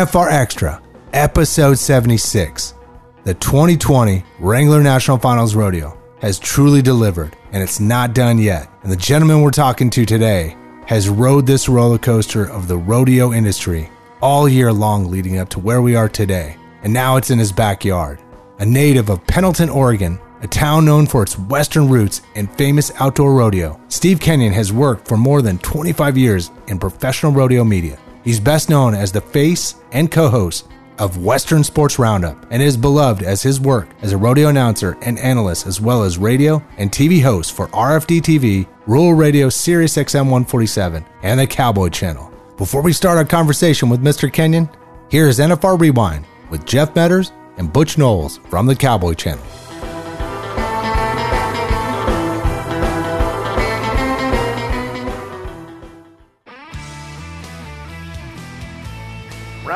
NFR Extra, Episode 76. The 2020 Wrangler National Finals Rodeo has truly delivered, and it's not done yet. And the gentleman we're talking to today has rode this roller coaster of the rodeo industry all year long leading up to where we are today. And now it's in his backyard. A native of Pendleton, Oregon, a town known for its western roots and famous outdoor rodeo, Steve Kenyon has worked for more than 25 years in professional rodeo media. He's best known as the face and co host of Western Sports Roundup and is beloved as his work as a rodeo announcer and analyst, as well as radio and TV host for RFD TV, Rural Radio Sirius XM 147, and the Cowboy Channel. Before we start our conversation with Mr. Kenyon, here is NFR Rewind with Jeff Medders and Butch Knowles from the Cowboy Channel.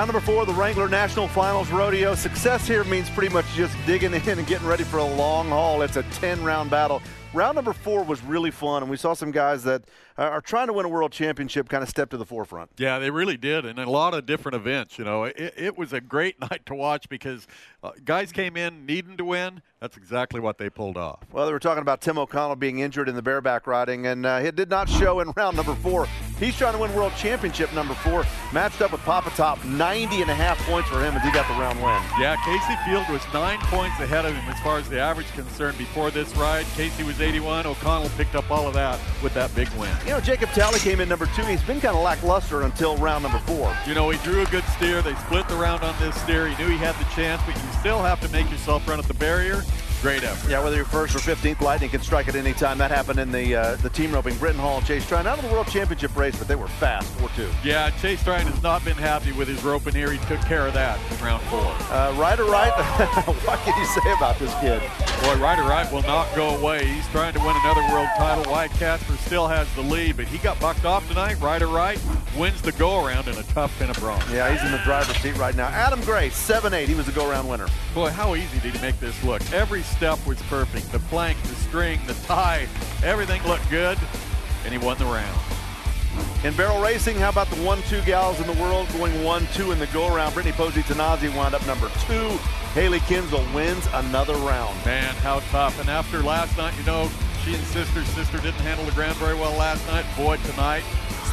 Round number four, the Wrangler National Finals Rodeo. Success here means pretty much just digging in and getting ready for a long haul. It's a 10 round battle. Round number four was really fun, and we saw some guys that are trying to win a world championship kind of step to the forefront. Yeah, they really did, and a lot of different events. You know, it, it was a great night to watch because uh, guys came in needing to win. That's exactly what they pulled off. Well, they were talking about Tim O'Connell being injured in the bareback riding, and uh, it did not show in round number four. He's trying to win world championship number four, matched up with Papa Top, 90 and a half points for him as he got the round win. Yeah, Kaycee Feild was nine points ahead of him as far as the average concerned before this ride. Kaycee was 81. O'Connell picked up all of that with that big win. You know, Jacob Talley came in number two. He's been kind of lackluster until round number four. You know, he drew a good steer. They split the round on this steer. He knew he had the chance, but you still have to make yourself run at the barrier. Great effort. Yeah, whether you're first or 15th, Lightning can strike at any time. That happened in the uh, the team roping. Brenten Hall and Chase Tryan out of the World Championship race, but they were fast, 4-2. Yeah, Chase Tryan has not been happy with his roping here. He took care of that in round four. Uh, Ryder Wright, what can you say about this kid? Boy, Ryder Wright will not go away. He's trying to win another world title. Wyatt Casper still has the lead, but he got bucked off tonight. Ryder Wright wins the go-around in a tough pin of bronze. Yeah, he's in the driver's seat right now. Adam Gray, 7-8. He was the go-around winner. Boy, how easy did he make this look? Every step was perfect. The plank, the string, the tie, everything looked good, and he won the round. In barrel racing, how about the one-two gals in the world going one-two in the go-around? Brittany Pozzi Tonozzi wound up number two. Hailey Kinsel wins another round. Man, how tough. And after last night, you know, she and sister, sister didn't handle the ground very well last night. Boy, tonight,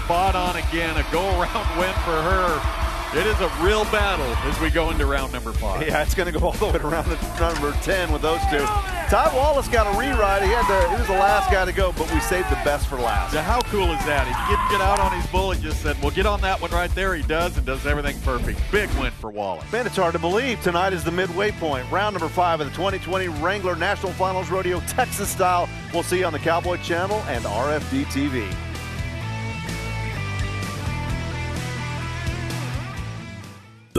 spot on again. A go-around win for her. It is a real battle as we go into round number five. Yeah, it's going to go all the way to round number 10 with those two. Ty Wallace got a reride. He had to, he was the last guy to go, but we saved the best for last. Yeah, how cool is that? He didn't get out on his bull. He just said, well, get on that one right there. He does and does everything perfect. Big win for Wallace. Man, it's hard to believe. Tonight is the midway point. Round number five of the 2020 Wrangler National Finals Rodeo Texas style. We'll see you on the Cowboy Channel and RFD TV.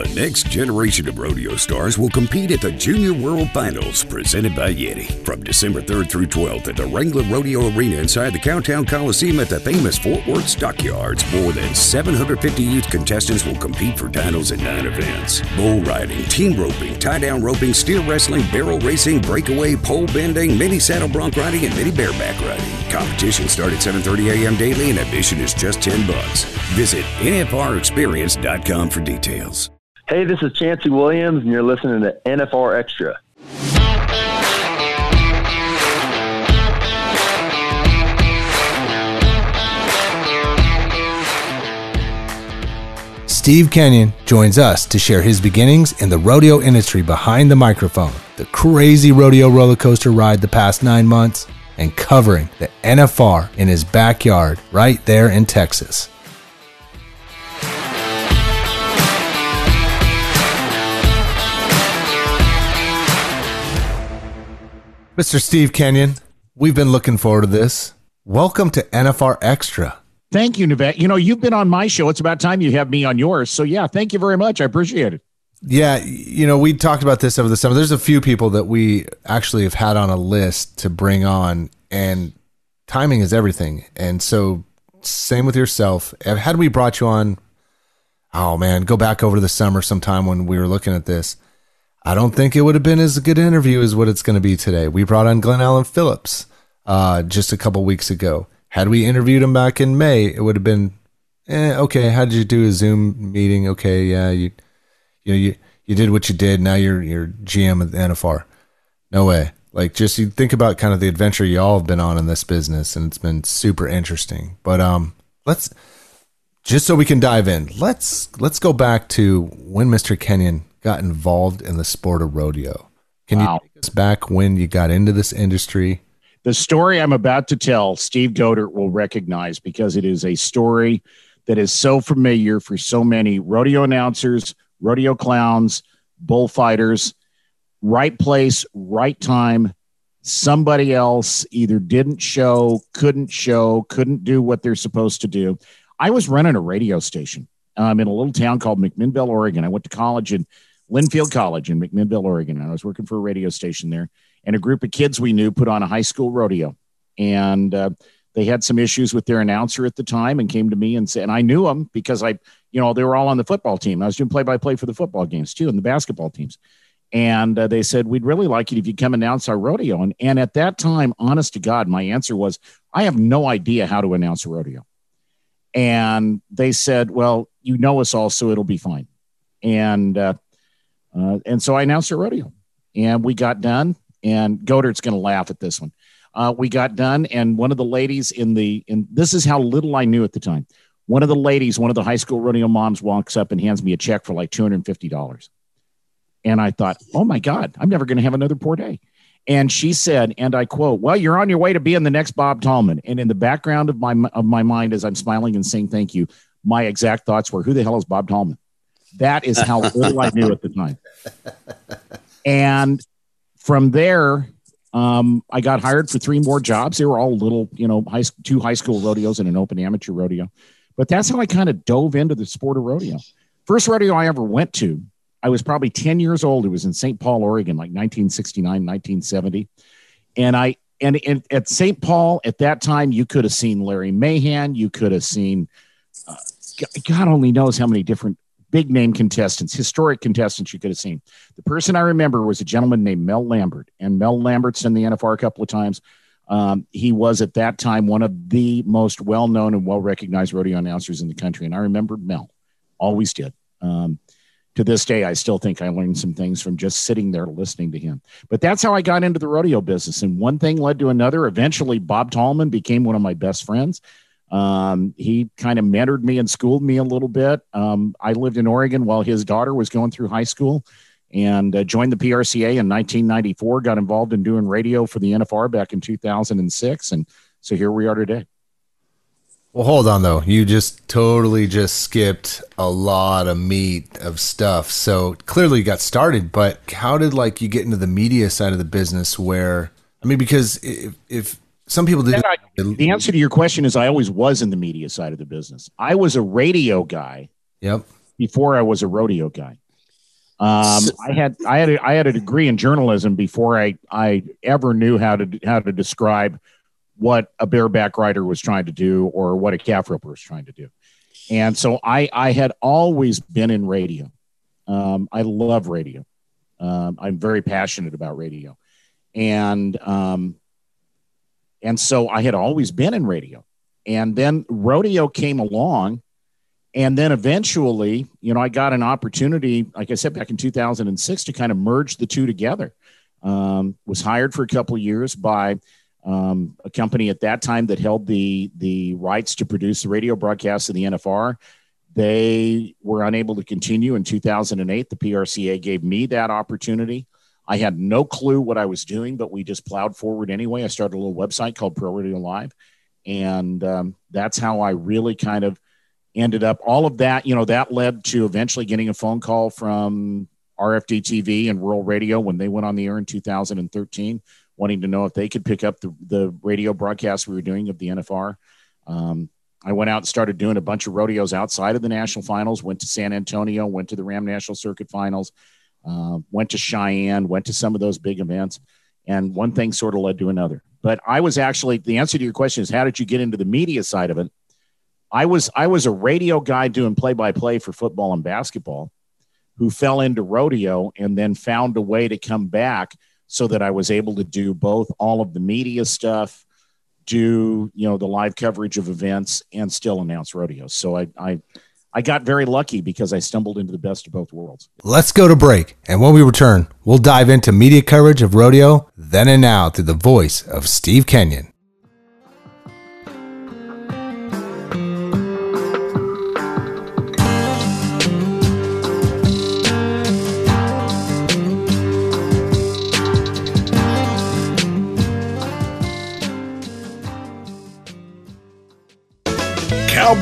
The next generation of rodeo stars will compete at the Junior World Finals presented by Yeti from December 3rd through 12th at the Wrangler Rodeo Arena inside the Cowtown Coliseum at the famous Fort Worth Stockyards. More than 750 youth contestants will compete for titles in nine events bull riding, team roping, tie down roping, steer wrestling, barrel racing, breakaway, pole bending, mini saddle bronc riding, and mini bareback riding. Competition start at 7:30 a.m. daily and admission is just 10 bucks. Visit nfrexperience.com for details. Hey, this is Chancey Williams, and you're listening to NFR Extra. Steve Kenyon joins us to share his beginnings in the rodeo industry behind the microphone, the crazy rodeo roller coaster ride the past nine months, and covering the NFR in his backyard right there in Texas. Mr. Steve Kenyon, we've been looking forward to this. Welcome to NFR Extra. Thank you, Navette. You know, you've been on my show. It's about time you have me on yours. So, yeah, thank you very much. I appreciate it. Yeah, you know, we talked about this over the summer. There's a few people that we actually have had on a list to bring on, and timing is everything. And so, same with yourself. Had we brought you on, oh man, go back over the summer sometime when we were looking at this. I don't think it would have been as good interview as what it's going to be today. We brought on Glenn Allen Phillips uh, just a couple weeks ago. Had we interviewed him back in May, it would have been, eh, okay. How did you do a Zoom meeting? Okay, yeah, you, you know, you you did what you did. Now you're you're GM of the NFR. No way. Like just you think about kind of the adventure y'all have been on in this business, and it's been super interesting. But um, let's just so we can dive in. Let's let's go back to when Mr. Kenyon got involved in the sport of rodeo. Can wow. you take us back when you got into this industry? The story I'm about to tell, Steve Godert will recognize because it is a story that is so familiar for so many rodeo announcers, rodeo clowns, bullfighters. Right place, right time. Somebody else either didn't show, couldn't show, couldn't do what they're supposed to do. I was running a radio station um, in a little town called McMinnville, Oregon. I went to college in Linfield College in McMinnville, Oregon. And I was working for a radio station there. And a group of kids we knew put on a high school rodeo. And uh, they had some issues with their announcer at the time and came to me and said, and I knew them because I, you know, they were all on the football team. I was doing play by play for the football games too and the basketball teams. And uh, they said, We'd really like it if you come announce our rodeo. And, and at that time, honest to God, my answer was, I have no idea how to announce a rodeo. And they said, Well, you know us all, so it'll be fine. And uh, uh, and so I announced a rodeo, and we got done. And Godert's going to laugh at this one. Uh, we got done, and one of the ladies in the and this is how little I knew at the time. One of the ladies, one of the high school rodeo moms, walks up and hands me a check for like two hundred and fifty dollars. And I thought, oh my God, I'm never going to have another poor day. And she said, and I quote, "Well, you're on your way to being the next Bob Tallman." And in the background of my of my mind, as I'm smiling and saying thank you, my exact thoughts were, "Who the hell is Bob Tallman?" That is how little I knew at the time. And from there, um, I got hired for three more jobs. They were all little, you know, high, two high school rodeos and an open amateur rodeo. But that's how I kind of dove into the sport of rodeo. First rodeo I ever went to, I was probably 10 years old. It was in St. Paul, Oregon, like 1969, 1970. And I, and, and at St. Paul at that time, you could have seen Larry Mahan. You could have seen, uh, God only knows how many different big name contestants, historic contestants you could have seen. The person I remember was a gentleman named Mel Lambert, and Mel Lambert's in the NFR a couple of times. Um, he was at that time one of the most well known and well recognized rodeo announcers in the country. And I remembered Mel, always did. Um, to this day, I still think I learned some things from just sitting there listening to him. But that's how I got into the rodeo business. And one thing led to another. Eventually, Bob Tallman became one of my best friends. Um, he kind of mentored me and schooled me a little bit. Um, I lived in Oregon while his daughter was going through high school and uh, joined the PRCA in 1994. Got involved in doing radio for the NFR back in 2006. And so here we are today. Well, hold on though. You just totally just skipped a lot of meat of stuff. So clearly you got started, but how did like you get into the media side of the business where I mean because if, if some people did. I, the answer to your question is I always was in the media side of the business. I was a radio guy. Yep. Before I was a rodeo guy. Um, I had I had a, I had a degree in journalism before I I ever knew how to how to describe what a bareback rider was trying to do or what a calf roper was trying to do. And so I I had always been in radio. Um, I love radio. Um, I'm very passionate about radio, and um, and so I had always been in radio. And then rodeo came along. And then eventually, you know, I got an opportunity, like I said, back in 2006 to kind of merge the two together. Um, was hired for a couple of years by um, a company at that time that held the the rights to produce the radio broadcasts of the NFR. They were unable to continue in 2008. The PRCA gave me that opportunity I had no clue what I was doing, but we just plowed forward anyway. I started a little website called Pro Radio Live, and um, that's how I really kind of ended up. All of that, you know, that led to eventually getting a phone call from RFD TV and Rural Radio when they went on the air in 2013, wanting to know if they could pick up the, the radio broadcast we were doing of the NFR. Um, I went out and started doing a bunch of rodeos outside of the national finals, went to San Antonio, went to the Ram National Circuit finals, uh, went to Cheyenne, went to some of those big events. And one thing sort of led to another. But I was actually, the answer to your question is how did you get into the media side of it? I was I was a radio guy doing play by play for football and basketball who fell into rodeo and then found a way to come back so that I was able to do both all of the media stuff, do you know the live coverage of events, and still announce rodeos. So I I I got very lucky because I stumbled into the best of both worlds. Let's go to break, and when we return, we'll dive into media coverage of rodeo then and now through the voice of Steve Kenyon.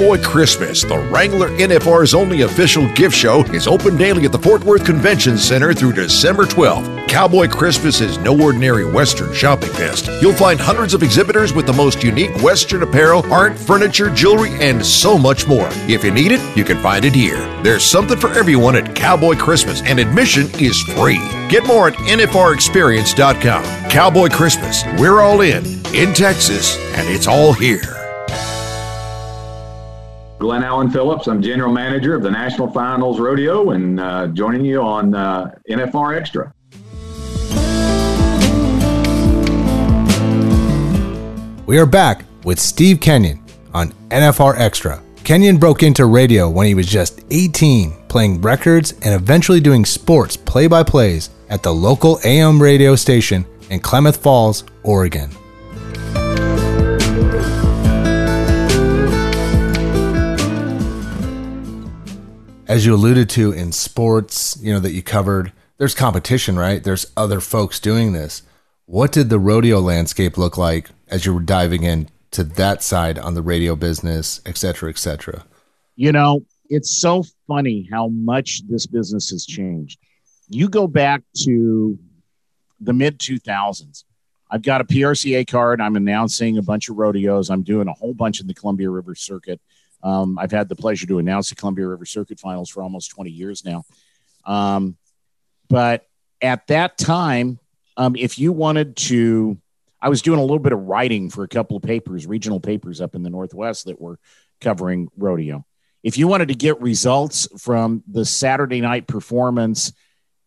Cowboy Christmas, the Wrangler NFR's only official gift show, is open daily at the Fort Worth Convention Center through December 12th. Cowboy Christmas is no ordinary Western shopping fest. You'll find hundreds of exhibitors with the most unique Western apparel, art, furniture, jewelry, and so much more. If you need it, you can find it here. There's something for everyone at Cowboy Christmas, and admission is free. Get more at NFRExperience.com. Cowboy Christmas, we're all in, in Texas, and it's all here. Glenn Allen Phillips. I'm general manager of the National Finals Rodeo and uh, joining you on uh, NFR Extra. We are back with Steve Kenyon on NFR Extra. Kenyon broke into radio when he was just 18, playing records and eventually doing sports play by plays at the local AM radio station in Klamath Falls, Oregon. As you alluded to in sports, you know, that you covered, there's competition, right? There's other folks doing this. What did the rodeo landscape look like as you were diving into that side on the radio business, et cetera, et cetera? You know, it's so funny how much this business has changed. You go back to the mid 2000s. I've got a PRCA card. I'm announcing a bunch of rodeos. I'm doing a whole bunch in the Columbia River Circuit. Um, I've had the pleasure to announce the Columbia River Circuit Finals for almost 20 years now. Um, but at that time, um, if you wanted to, I was doing a little bit of writing for a couple of papers, regional papers up in the Northwest that were covering rodeo. If you wanted to get results from the Saturday night performance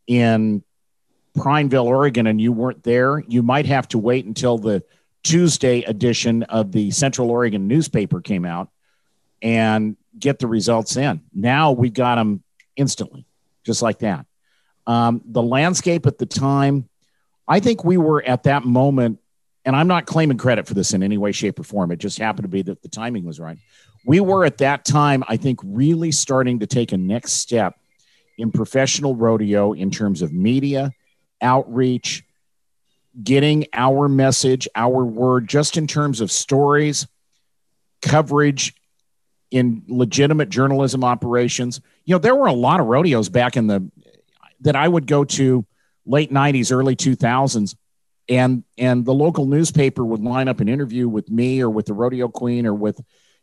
in Prineville, Oregon, and you weren't there, you might have to wait until the Tuesday edition of the Central Oregon newspaper came out and get the results in. Now we got them instantly, just like that. Um, the landscape at the time, I think we were at that moment, and I'm not claiming credit for this in any way, shape, or form. It just happened to be that the timing was right. We were at that time, I think, really starting to take a next step in professional rodeo in terms of media, outreach, getting our message, our word, just in terms of stories, coverage, in legitimate journalism operations. You know, there were a lot of rodeos back in the that I would go to late 90s, early 2000s and and the local newspaper would line up an interview with me or with the rodeo queen or with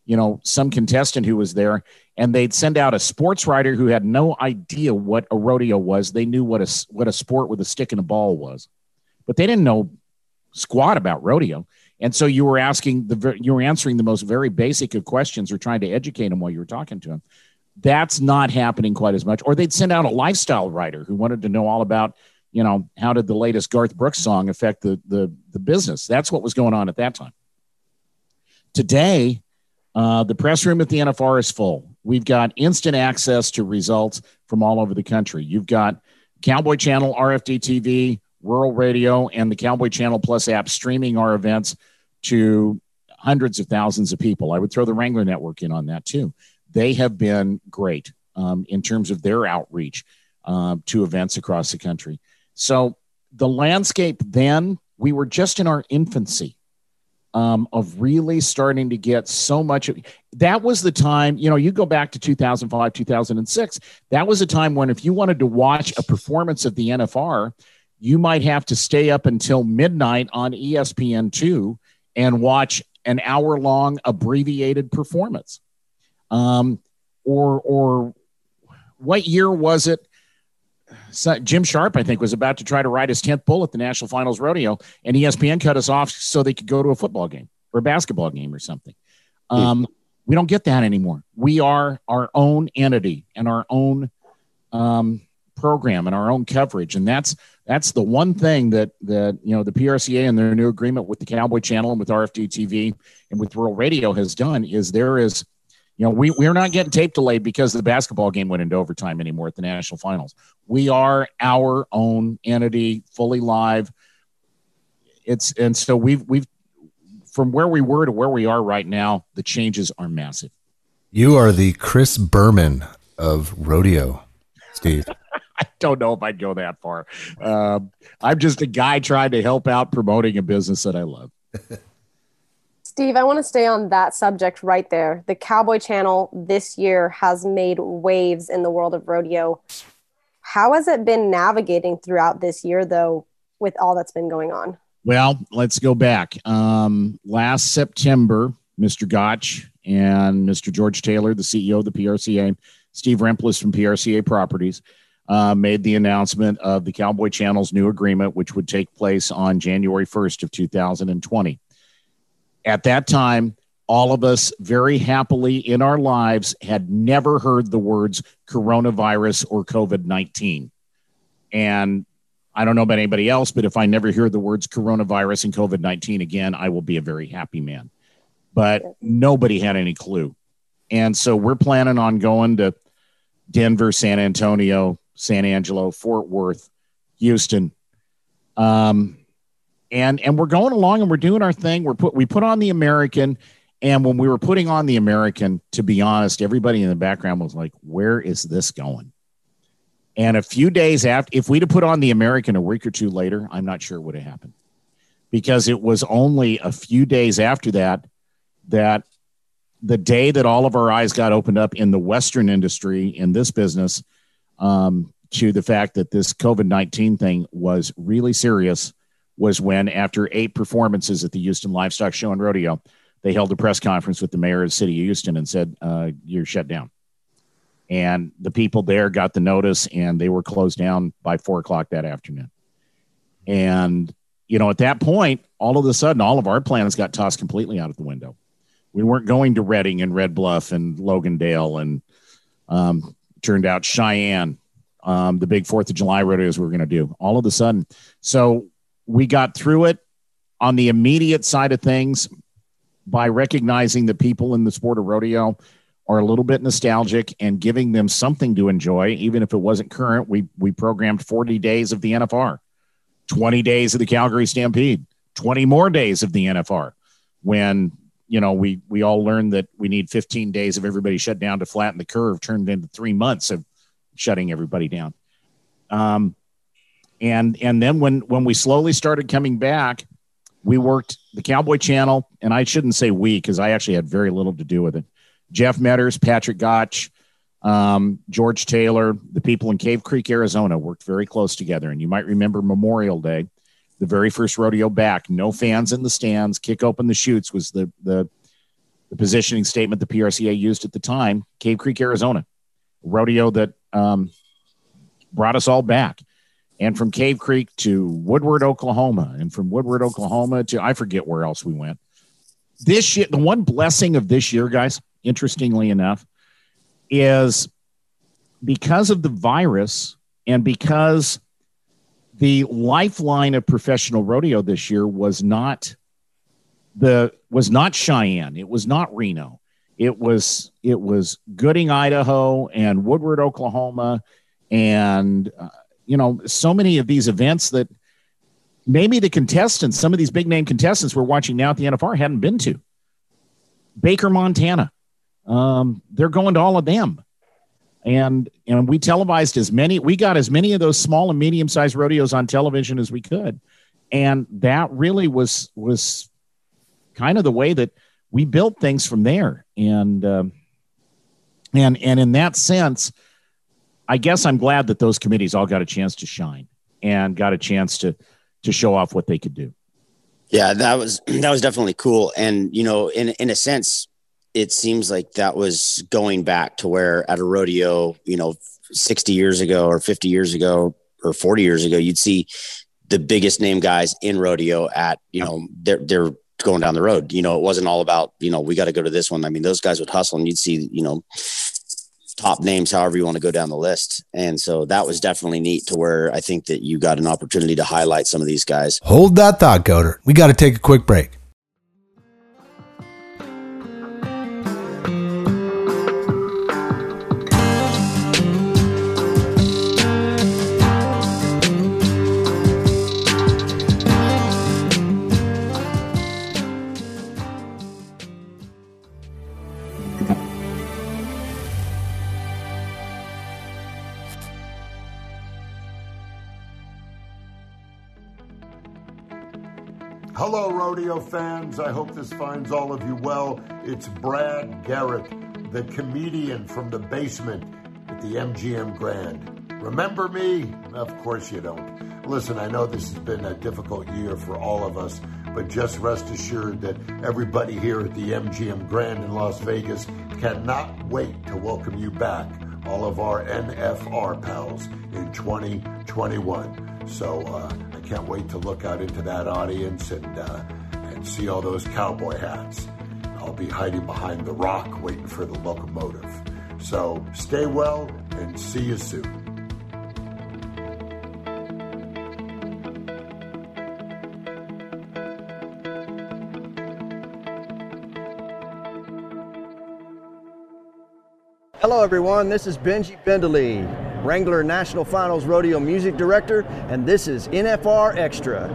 you know some contestant who was there. And they'd send out a sports writer who had no idea what a rodeo was. They knew what a what a sport with a stick and a ball was. But they didn't know squat about rodeo and so you were asking the you were answering the most very basic of questions or trying to educate them while you were talking to them. That's not happening quite as much. Or they'd send out a lifestyle writer who wanted to know all about, you know, how did the latest Garth Brooks song affect the the, the business? That's what was going on at that time. Today, uh, the press room at the NFR is full. We've got instant access to results from all over the country. You've got Cowboy Channel, RFD TV, Rural Radio, and the Cowboy Channel Plus app streaming our events to hundreds of thousands of people. I would throw the Wrangler Network in on that too. They have been great um, in terms of their outreach uh, to events across the country. So the landscape then, we were just in our infancy um, of really starting to get so much. Of, that was the time, you know, you go back to 2005, 2006. That was a time when if you wanted to watch a performance of the NFR, you might have to stay up until midnight on ESPN2 and watch an hour long abbreviated performance. Um, or, or what year was it? So Jim Sharp, I think, was about to try to ride his 10th bull at the National Finals Rodeo, and ESPN cut us off so they could go to a football game or a basketball game or something. Um, we don't get that anymore. We are our own entity and our own um, program and our own coverage, and that's that's the one thing that that you know the PRCA and their new agreement with the Cowboy Channel and with RFD TV and with Rural Radio has done is there is you know, we, we're not getting tape delayed because the basketball game went into overtime anymore at the national finals. We are our own entity, fully live. It's and so we've we've from where we were to where we are right now, the changes are massive. You are the Chris Berman of rodeo, Steve. Don't know if I'd go that far. Uh, I'm just a guy trying to help out promoting a business that I love. Steve, I want to stay on that subject right there. The Cowboy Channel this year has made waves in the world of rodeo. How has it been navigating throughout this year, though, with all that's been going on? Well, let's go back. Um, last September, Mr. Gottsch and Mr. George Taylor, the CEO of the PRCA, Steve Remplis from PRCA Properties, uh, made the announcement of the Cowboy Channel's new agreement, which would take place on January 1st of 2020 at that time, all of us very happily in our lives had never heard the words coronavirus or COVID 19. And I don't know about anybody else, but if I never hear the words coronavirus and COVID 19 again, I will be a very happy man. But nobody had any clue. And so we're planning on going to Denver, San Antonio, San Angelo, Fort Worth, Houston. Um, and and we're going along and we're doing our thing. We're put we put on the American, and when we were putting on the American, to be honest, everybody in the background was like, "Where is this going?" And a few days after, if we'd have put on the American a week or two later, I'm not sure would have happened, because it was only a few days after that that the day that all of our eyes got opened up in the Western industry in this business um, to the fact that this COVID 19 thing was really serious was when, after eight performances at the Houston Livestock Show and Rodeo, they held a press conference with the mayor of the city of Houston and said, uh, You're shut down. And the people there got the notice and they were closed down by four o'clock that afternoon. And, you know, at that point, all of a sudden, all of our plans got tossed completely out of the window. We weren't going to Redding and Red Bluff and Logandale and um, turned out Cheyenne, um, the big Fourth of July rodeos we were going to do. All of a sudden, so we got through it on the immediate side of things by recognizing that people in the sport of rodeo are a little bit nostalgic and giving them something to enjoy, even if it wasn't current. We we programmed 40 days of the NFR, 20 days of the Calgary Stampede, 20 more days of the NFR. When you know we we all learned that we need 15 days of everybody shut down to flatten the curve, turned into three months of shutting everybody down. Um, and and then when when we slowly started coming back we worked the cowboy channel and i shouldn't say we because i actually had very little to do with it. Jeff medders patrick gottsch um, george taylor the people in cave creek arizona worked very close together. And you might remember memorial day the very first rodeo back no fans in the stands kick open the chutes was the the, the positioning statement the prca used at the time cave creek arizona rodeo that um, brought us all back and from Cave Creek to Woodward, Oklahoma, and from Woodward, Oklahoma to I forget where else we went. This year, the one blessing of this year, guys, interestingly enough, is because of the virus and because the lifeline of professional rodeo this year was not the was not Cheyenne, it was not Reno, it was it was Gooding, Idaho, and Woodward, Oklahoma, and uh, you know, so many of these events that maybe the contestants, some of these big name contestants we're watching now at the NFR hadn't been to. Baker, Montana. Um, they're going to all of them. And and we televised as many we got as many of those small and medium sized rodeos on television as we could. And that really was was kind of the way that we built things from there. And um, and and in that sense i guess i'm glad that those committees all got a chance to shine and got a chance to to show off what they could do. Yeah that was that was definitely cool. And you know in in a sense it seems like that was going back to where at a rodeo, you know, 60 years ago or 50 years ago or 40 years ago, you'd see the biggest name guys in rodeo at, you know, they're, they're going down the road. You know, it wasn't all about, you know, we got to go to this one. I mean, those guys would hustle and you'd see, you know, top names, however you want to go down the list. And so that was definitely neat to where I think that you got an opportunity to highlight some of these guys. Hold that thought, Goder. We got to take a quick break. Fans. I hope this finds all of you well. It's Brad Garrett, the comedian from the basement at the MGM Grand. Remember me? Of course you don't. Listen, I know this has been a difficult year for all of us, but just rest assured that everybody here at the MGM Grand in Las Vegas cannot wait to welcome you back, all of our NFR pals, in 2021. So, uh, can't wait to look out into that audience and uh, see all those cowboy hats. I'll be hiding behind the rock waiting for the locomotive. So stay well and see you soon. Hello, everyone. This is Benji Bendeley. Wrangler National Finals Rodeo Music Director, and this is NFR Extra.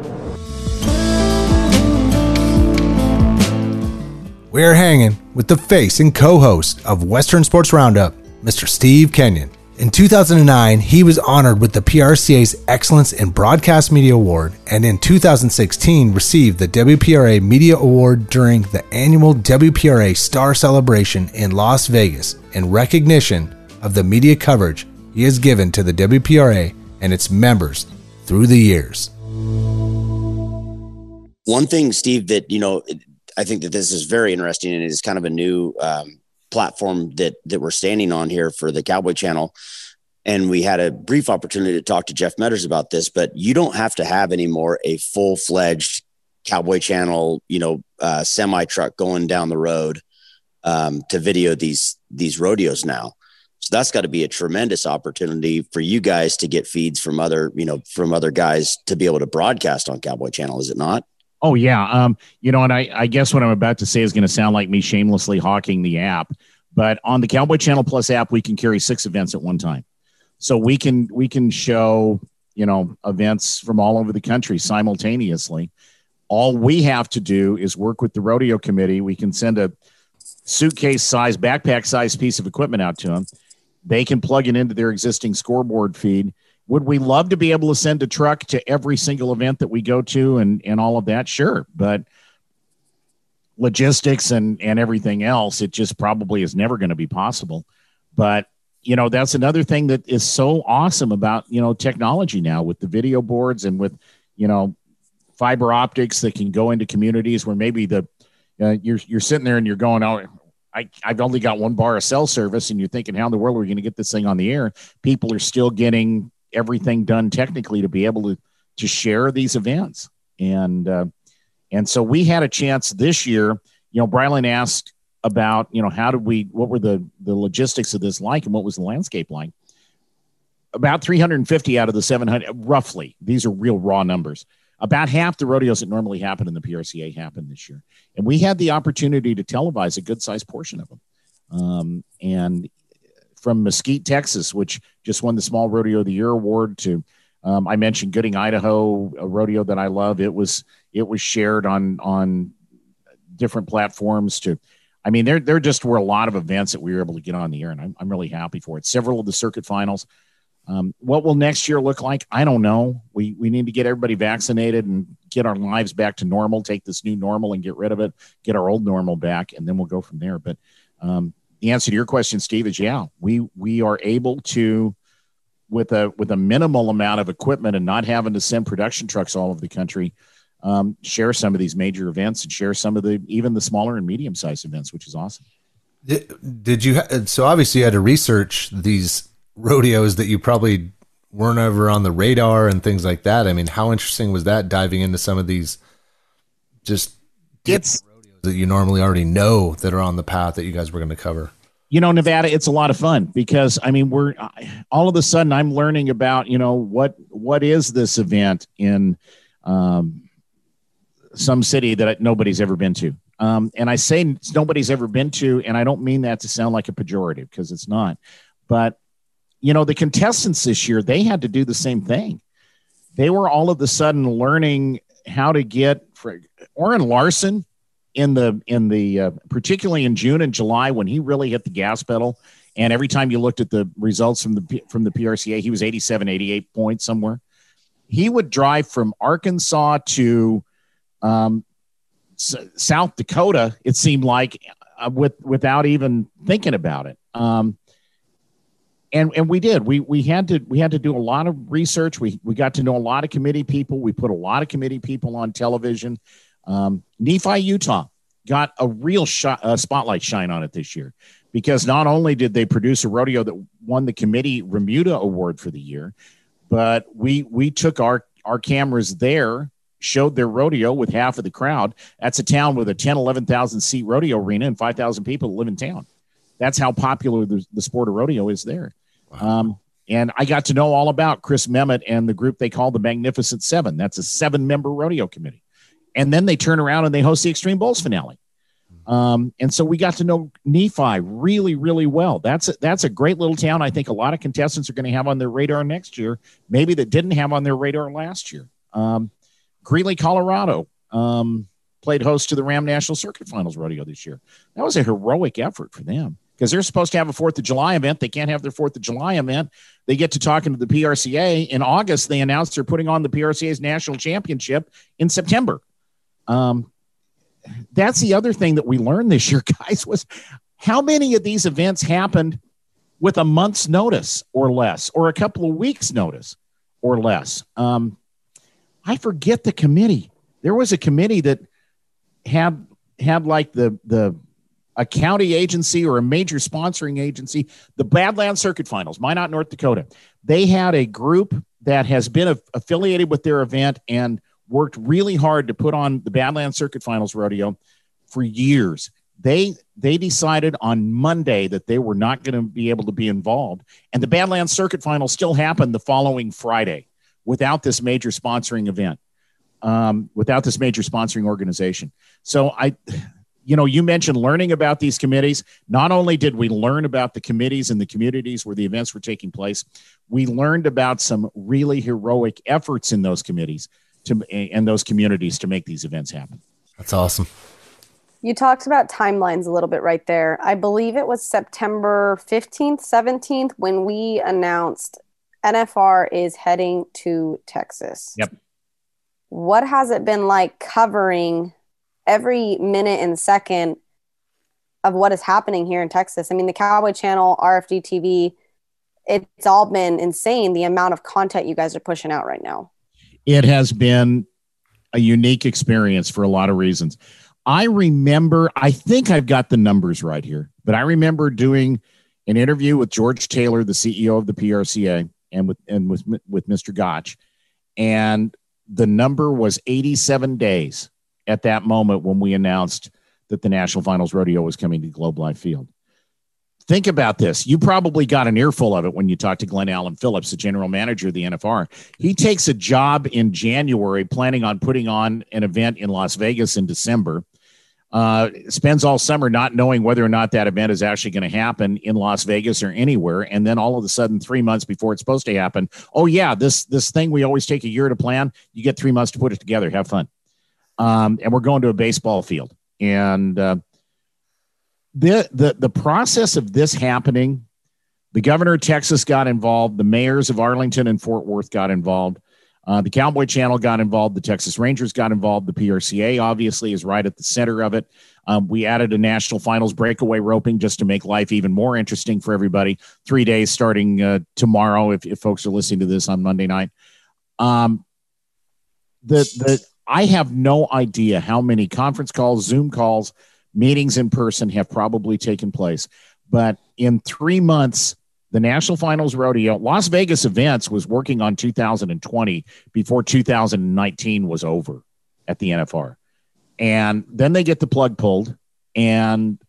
We're hanging with the face and co host of Western Sports Roundup, Mr. Steve Kenyon. In 2009, he was honored with the PRCA's Excellence in Broadcast Media Award, and in 2016 received the WPRA Media Award during the annual WPRA Star Celebration in Las Vegas in recognition of the media coverage he has given to the WPRA and its members through the years. One thing, Steve, that you know, I think that this is very interesting and it is kind of a new um, platform that that we're standing on here for the Cowboy Channel. And we had a brief opportunity to talk to Jeff Medders about this, but you don't have to have anymore a full fledged Cowboy Channel, you know, uh, semi truck going down the road um, to video these these rodeos now. So that's got to be a tremendous opportunity for you guys to get feeds from other, you know, from other guys to be able to broadcast on Cowboy Channel, is it not? Oh yeah. Um, you know, and I, I guess what I'm about to say is going to sound like me shamelessly hawking the app, but on the Cowboy Channel Plus app, we can carry six events at one time. So we can we can show, you know, events from all over the country simultaneously. All we have to do is work with the rodeo committee. We can send a suitcase size, backpack size piece of equipment out to them they can plug it into their existing scoreboard feed. Would we love to be able to send a truck to every single event that we go to and, and all of that? Sure. But logistics and, and everything else, it just probably is never going to be possible. But, you know, that's another thing that is so awesome about, you know, technology now with the video boards and with, you know, fiber optics that can go into communities where maybe the, uh, you're, you're sitting there and you're going, oh, I, I've only got one bar of cell service, and you're thinking, how in the world are we going to get this thing on the air? People are still getting everything done technically to be able to to share these events, and uh, and so we had a chance this year. You know, Brylan asked about you know how did we what were the the logistics of this like, and what was the landscape like. About 350 out of the 700, roughly. These are real raw numbers about half the rodeos that normally happen in the PRCA happened this year. And we had the opportunity to televise a good sized portion of them. Um, and from Mesquite, Texas, which just won the Small Rodeo of the Year award, to um, I mentioned Gooding, Idaho, a rodeo that I love. It was it was shared on on different platforms. To I mean, there there just were a lot of events that we were able to get on the air, and I'm I'm really happy for it. Several of the circuit finals. Um, what will next year look like? I don't know. We we need to get everybody vaccinated and get our lives back to normal. Take this new normal and get rid of it. Get our old normal back, and then we'll go from there. But um, the answer to your question, Steve, is yeah. We we are able to with a with a minimal amount of equipment and not having to send production trucks all over the country um, share some of these major events and share some of the even the smaller and medium sized events, which is awesome. Did, did you? Ha- so obviously, you had to research these rodeos that you probably weren't ever on the radar and things like that. I mean, how interesting was that diving into some of these just it's that you normally already know that are on the path that you guys were going to cover? you know nevada it's a lot of fun because i mean we're all of a sudden i'm learning about you know what what is this event in um, some city that nobody's ever been to. Um, and i say nobody's ever been to and i don't mean that to sound like a pejorative because it's not. But you know the contestants this year they had to do the same thing. They were all of a sudden learning how to get for Orin Larsen in the in the uh, particularly in June and July when he really hit the gas pedal. And every time you looked at the results from the from the PRCA he was 87 88 points somewhere. He would drive from Arkansas to um, S- South Dakota it seemed like uh, with without even thinking about it. Um, and and we did. We we had to we had to do a lot of research. We we got to know a lot of committee people. We put a lot of committee people on television um, Nephi, Utah got a real shot, uh, spotlight shine on it this year because not only did they produce a rodeo that won the committee Remuda Award for the year, but we we took our our cameras there, showed their rodeo with half of the crowd. That's a town with a 10, 11,000 seat rodeo arena and 5,000 people that live in town. That's how popular the, the sport of rodeo is there. Wow. Um, and I got to know all about Chris Memmott and the group they call the Magnificent Seven. That's a seven member rodeo committee and then they turn around and they host the Extreme Bulls finale. Um, and so we got to know Nephi really, really well. That's a, that's a great little town. I think a lot of contestants are going to have on their radar next year, maybe that didn't have on their radar last year. Um, Greeley, Colorado, um, played host to the Ram National Circuit Finals rodeo this year. That was a heroic effort for them because they're supposed to have a Fourth of July event. They can't have their Fourth of July event. They get to talking to the PRCA in August. They announced they're putting on the PRCA's national championship in September. Um, that's the other thing that we learned this year, guys, was how many of these events happened with a month's notice or less, or a couple of weeks' notice or less. Um, I forget the committee. There was a committee that had had like the the a county agency or a major sponsoring agency, the Badlands Circuit Finals, Minot, North Dakota. They had a group that has been affiliated with their event and worked really hard to put on the Badlands Circuit Finals rodeo for years. They they decided on Monday that they were not going to be able to be involved, and the Badlands Circuit Final still happened the following Friday without this major sponsoring event, um, without this major sponsoring organization. So I, you know, you mentioned learning about these committees. Not only did we learn about the committees and the communities where the events were taking place, we learned about some really heroic efforts in those committees to and those communities to make these events happen. That's awesome. You talked about timelines a little bit right there. I believe it was September 15th, 17th when we announced NFR is heading to Texas. Yep. What has it been like covering every minute and second of what is happening here in Texas? I mean, the Cowboy Channel, RFD TV, it's all been insane the amount of content you guys are pushing out right now it has been a unique experience for a lot of reasons. I remember, I think I've got the numbers right here, but I remember doing an interview with George Taylor, the CEO of the PRCA, and with and with with Mr. Gottsch, and the number was 87 days at that moment when we announced that the National Finals Rodeo was coming to Globe Life Field. Think about this. You probably got an earful of it when you talked to Glenn Allen Phillips, the general manager of the NFR. He takes a job in January, planning on putting on an event in Las Vegas in December. Uh, spends all summer not knowing whether or not that event is actually going to happen in Las Vegas or anywhere, and then all of a sudden, three months before it's supposed to happen, oh yeah, this this thing we always take a year to plan. You get three months to put it together. Have fun. Um, and we're going to a baseball field, and uh, the the the process of this happening, the governor of Texas got involved, the mayors of Arlington and Fort Worth got involved. Uh, the Cowboy Channel got involved. The Texas Rangers got involved. The PRCA obviously is right at the center of it. Um, we added a national finals breakaway roping just to make life even more interesting for everybody. Three days starting uh, tomorrow, if, if folks are listening to this on Monday night. Um, the the I have no idea how many conference calls, Zoom calls, meetings in person have probably taken place, but in three months the National Finals Rodeo, Las Vegas Events was working on 2020 before 2019 was over at the NFR. And then they get the plug pulled. And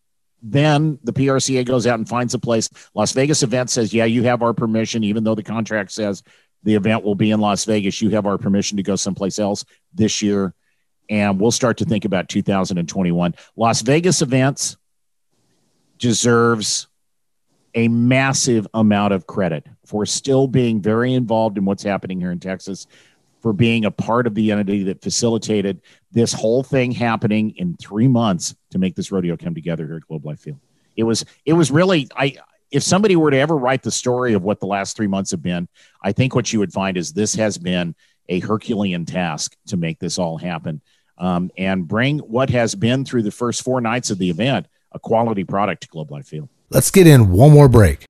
then the PRCA goes out and finds a place. Las Vegas Event says, Yeah, you have our permission, even though the contract says the event will be in Las Vegas. You have our permission to go someplace else this year. And we'll start to think about 2021. Las Vegas Events deserves a massive amount of credit for still being very involved in what's happening here in Texas, for being a part of the entity that facilitated this whole thing happening in three months to make this rodeo come together here at Globe Life Field. It was it was really I if somebody were to ever write the story of what the last three months have been, I think what you would find is this has been a Herculean task to make this all happen um, and bring what has been through the first four nights of the event a quality product to Globe Life Field. Let's get in one more break.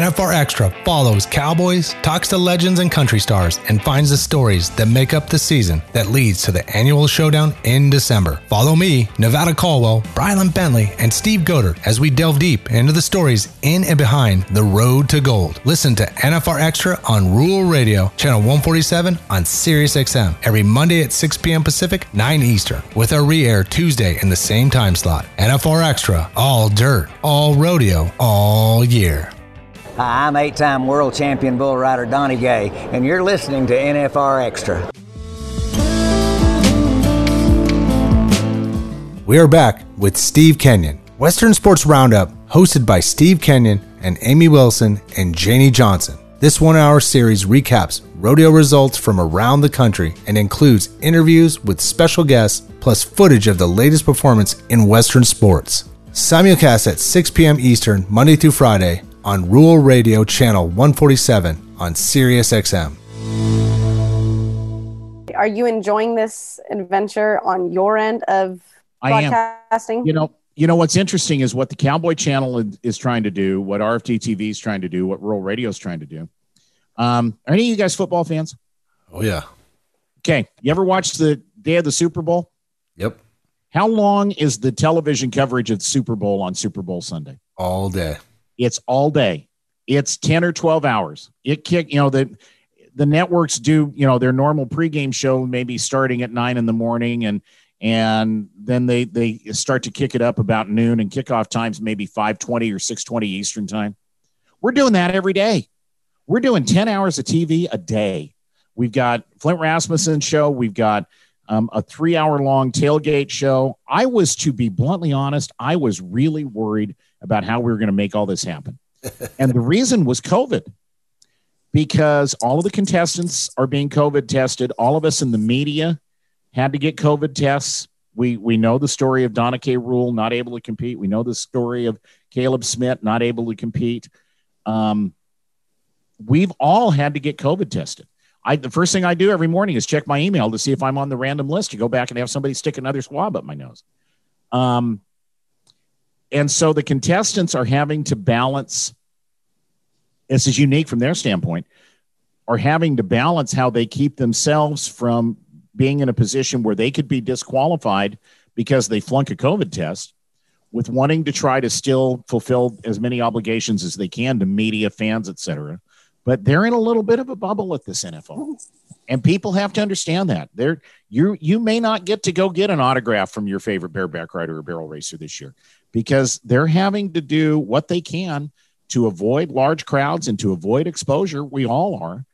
NFR Extra follows cowboys, talks to legends and country stars, and finds the stories that make up the season that leads to the annual showdown in December. Follow me, Nevada Caldwell, Brylan Bentley, and Steve Goder as we delve deep into the stories in and behind the road to gold. Listen to NFR Extra on Rural Radio, channel 147 on Sirius XM, every Monday at 6 p.m. Pacific, 9 Eastern, with our re air Tuesday in the same time slot. NFR Extra, all dirt, all rodeo, all year. I'm eight time world champion bull rider Donnie Gay, and you're listening to NFR Extra. We are back with Steve Kenyon, Western Sports Roundup, hosted by Steve Kenyon and Amy Wilson and Janie Johnson. This one hour series recaps rodeo results from around the country and includes interviews with special guests plus footage of the latest performance in Western sports. Simulcast at 6 p.m. Eastern, Monday through Friday on Rural Radio Channel 147 on Sirius XM. Are you enjoying this adventure on your end of broadcasting? I am. You know, you know what's interesting is what the Cowboy Channel is trying to do, what RFD TV is trying to do, what Rural Radio is trying to do. Um, are any of you guys football fans? Oh yeah. Okay. You ever watch the day of the Super Bowl? Yep. How long is the television coverage of the Super Bowl on Super Bowl Sunday? All day. It's all day. It's 10 or 12 hours. It kick, you know, the the networks do, you know, their normal pregame show maybe starting at nine in the morning and and then they they start to kick it up about noon and kickoff times maybe 520 or 620 Eastern time. We're doing that every day. We're doing 10 hours of TV a day. We've got Flint Rasmussen show. We've got um, a three hour long tailgate show. I was, to be bluntly honest, I was really worried about how we were going to make all this happen. and the reason was COVID, because all of the contestants are being COVID tested. All of us in the media had to get COVID tests. We, we know the story of Donna K. Rule not able to compete. We know the story of Caleb Smith not able to compete. Um, we've all had to get COVID tested. I, the first thing I do every morning is check my email to see if I'm on the random list to go back and have somebody stick another swab up my nose. Um, and so the contestants are having to balance this is unique from their standpoint are having to balance how they keep themselves from being in a position where they could be disqualified because they flunk a covid test with wanting to try to still fulfill as many obligations as they can to media fans etc but they're in a little bit of a bubble at this NFR and people have to understand that. They're you you may not get to go get an autograph from your favorite bareback rider or barrel racer this year because they're having to do what they can to avoid large crowds and to avoid exposure. We all are.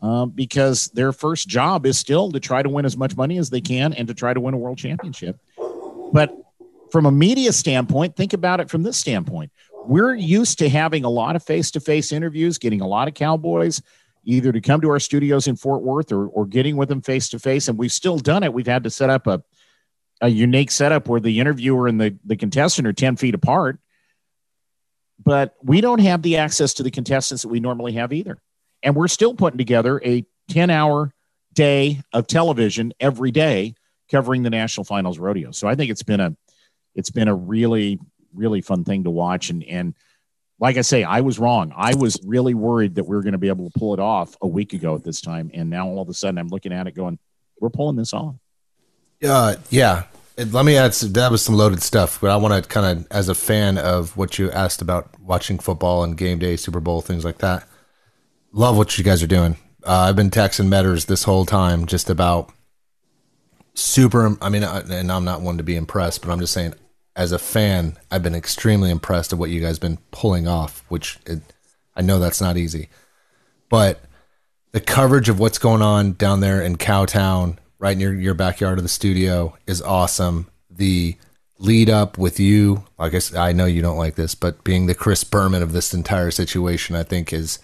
Um, because their first job is still to try to win as much money as they can and to try to win a world championship. But from a media standpoint, think about it from this standpoint. We're used to having a lot of face to face interviews, getting a lot of cowboys either to come to our studios in Fort Worth or, or getting with them face to face. And we've still done it. We've had to set up a, a unique setup where the interviewer and the, the contestant are 10 feet apart. But we don't have the access to the contestants that we normally have either. And we're still putting together a 10 hour day of television every day covering the national finals rodeo. So I think it's been a it's been a really, really fun thing to watch. And and like I say, I was wrong. I was really worried that we were going to be able to pull it off a week ago at this time. And now all of a sudden I'm looking at it going, we're pulling this off. Uh, yeah. Let me add some, that was some loaded stuff, but I want to kind of, as a fan of what you asked about watching football and game day, Super Bowl, things like that. Love what you guys are doing. Uh, I've been texting Medders this whole time just about super. I mean, and I'm not one to be impressed, but I'm just saying, as a fan, I've been extremely impressed of what you guys been pulling off. Which it, I know that's not easy, but the coverage of what's going on down there in Cowtown, right near your backyard of the studio, is awesome. The lead up with you, I guess I know you don't like this, but being the Chris Berman of this entire situation, I think is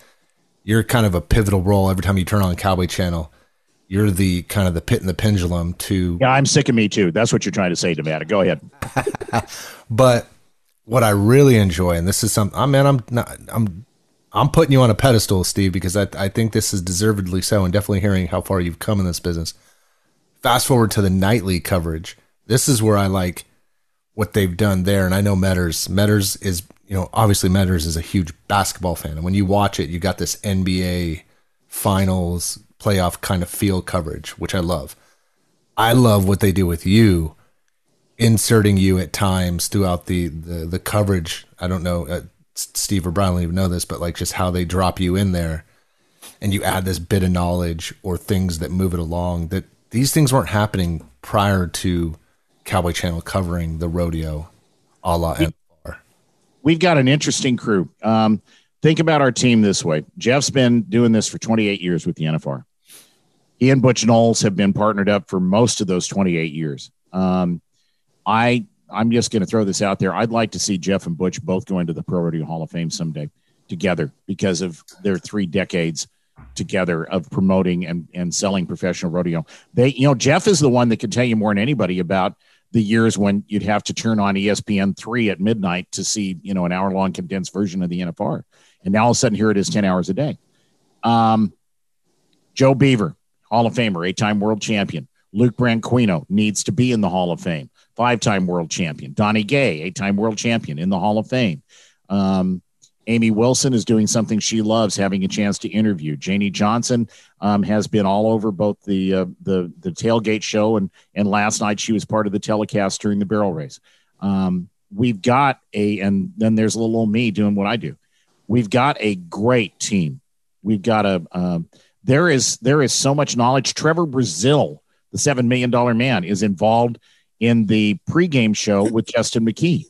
you're kind of a pivotal role every time you turn on Cowboy Channel. You're the kind of the pit and the pendulum to. Yeah, I'm sick of me too. That's what you're trying to say, Nevada. Go ahead. but what I really enjoy, and this is something, I mean, I'm not, I'm, I'm putting you on a pedestal, Steve, because I, I think this is deservedly so, and definitely hearing how far you've come in this business. Fast forward to the nightly coverage. This is where I like what they've done there, and I know Medders. Medders is you know, obviously Medders is a huge basketball fan. And when you watch it, you got this NBA finals playoff kind of feel coverage, which I love. I love what they do with you, inserting you at times throughout the, the, the coverage. I don't know, uh, Steve or Brian don't even know this, but like just how they drop you in there and you add this bit of knowledge or things that move it along that these things weren't happening prior to Cowboy Channel covering the rodeo a la we've got an interesting crew. Um, think about our team this way Jeff's been doing this for 28 years with the NFR. He and Butch Knowles have been partnered up for most of those 28 years. Um, I I'm just going to throw this out there. I'd like to see Jeff and Butch both go into the Pro Rodeo Hall of Fame someday together because of their three decades together of promoting and, and selling professional rodeo. They, you know, Jeff is the one that can tell you more than anybody about the years when you'd have to turn on ESPN three at midnight to see, you know, an hour long condensed version of the NFR. And now all of a sudden here it is 10 hours a day. Um, Joe Beaver, Hall of Famer, eight time world champion. Luke Branquinho needs to be in the Hall of Fame, five time world champion. Donnie Gay, eight time world champion in the Hall of Fame. Um, Amy Wilson is doing something she loves, having a chance to interview. Janie Johnson um, has been all over both the uh, the the tailgate show and and last night she was part of the telecast during the barrel race. Um, we've got a and then there's a little old me doing what I do. We've got a great team. We've got a um, there is there is so much knowledge. Trevor Brazile, the seven million dollar man, is involved in the pregame show with Justin McKee.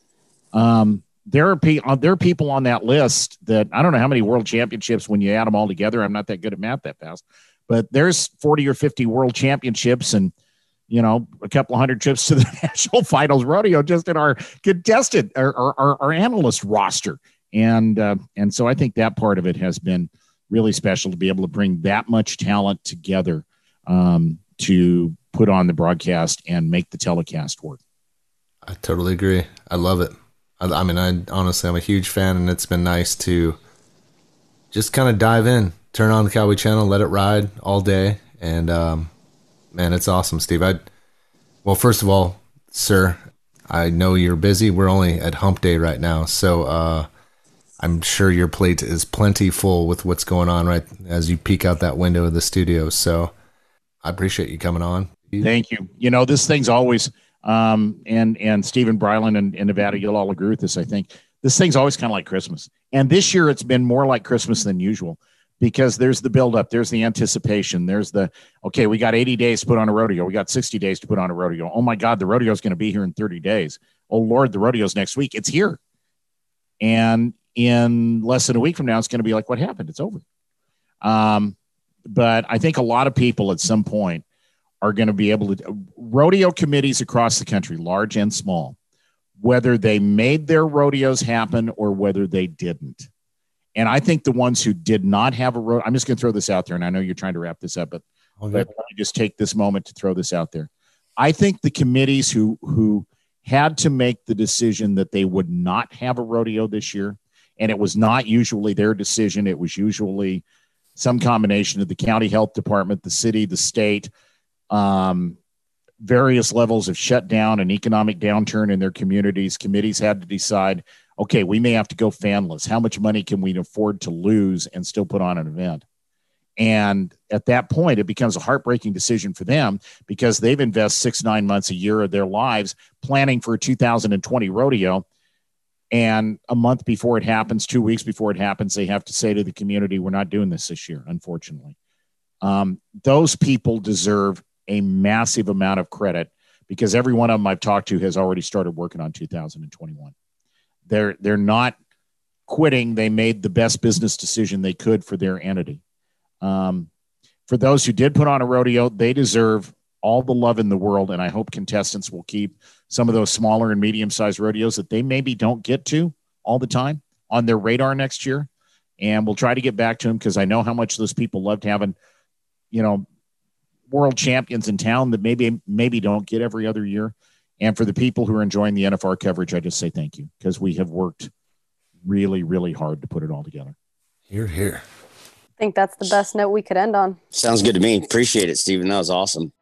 Um, there are uh, there are people on that list that I don't know how many world championships when you add them all together. I'm not that good at math that fast, but there's 40 or 50 world championships and you know a couple hundred trips to the national finals rodeo just in our contested our, our, our analyst roster and uh, and so I think that part of it has been really special to be able to bring that much talent together um, to put on the broadcast and make the telecast work. I totally agree. I love it. I, mean, I honestly, I'm a huge fan, and it's been nice to just kind of dive in, turn on the Cowboy Channel, let it ride all day, and um, man, it's awesome, Steve. I well, first of all, sir, I know you're busy. We're only at Hump Day right now, so uh, I'm sure your plate is plenty full with what's going on right as you peek out that window of the studio. So I appreciate you coming on. Thank you. You know, this thing's always um, and and Stephen Bryland and, and Nevada, you'll all agree with this. I think this thing's always kind of like Christmas, and this year it's been more like Christmas than usual because there's the buildup, there's the anticipation, there's the okay, we got 80 days to put on a rodeo, we got 60 days to put on a rodeo. Oh my God, the rodeo is going to be here in 30 days. Oh Lord, the rodeo's next week. It's here, and in less than a week from now, it's going to be like, what happened? It's over. Um, but I think a lot of people at some point are going to be able to rodeo committees across the country, large and small, whether they made their rodeos happen or whether they didn't. And I think the ones who did not have a rodeo, I'm just going to throw this out there, and I know you're trying to wrap this up, but oh, okay. let me just take this moment to throw this out there. I think the committees who who had to make the decision that they would not have a rodeo this year, and it was not usually their decision. It was usually some combination of the county health department, the city, the state, um, various levels of shutdown and economic downturn in their communities. Committees had to decide okay, we may have to go fanless. How much money can we afford to lose and still put on an event? And at that point, it becomes a heartbreaking decision for them because they've invested six, nine months a year of their lives planning for a 2020 rodeo. And a month before it happens, two weeks before it happens, they have to say to the community, we're not doing this this year, unfortunately. Um, those people deserve a massive amount of credit because every one of them I've talked to has already started working on 2021. They're they're not quitting. They made the best business decision they could for their entity. Um, for those who did put on a rodeo, they deserve all the love in the world, and I hope contestants will keep some of those smaller and medium sized rodeos that they maybe don't get to all the time on their radar next year. And we'll try to get back to them because I know how much those people loved having, you know, world champions in town that maybe maybe don't get every other year. And for the people who are enjoying the NFR coverage, I just say thank you because we have worked really, really hard to put it all together. Here, here. I think that's the best note we could end on. Sounds good to me. Appreciate it, Stephen. That was awesome.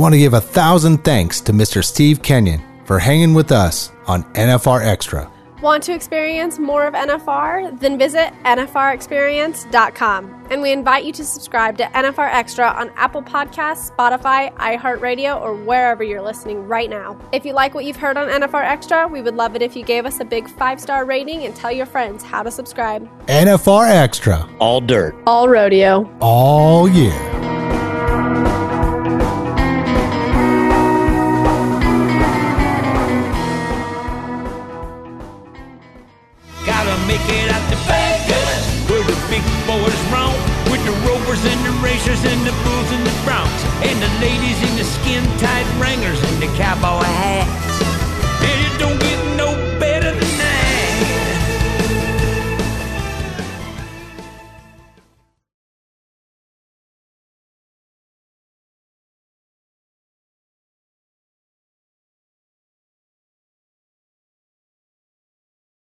Want to give a thousand thanks to Mr. Steve Kenyon for hanging with us on NFR Extra. Want to experience more of NFR? Then visit NFRExperience.com. And we invite you to subscribe to NFR Extra on Apple Podcasts, Spotify, iHeartRadio, or wherever you're listening right now. If you like what you've heard on NFR Extra, we would love it if you gave us a big five star rating and tell your friends how to subscribe. NFR Extra. All dirt. All rodeo. All year.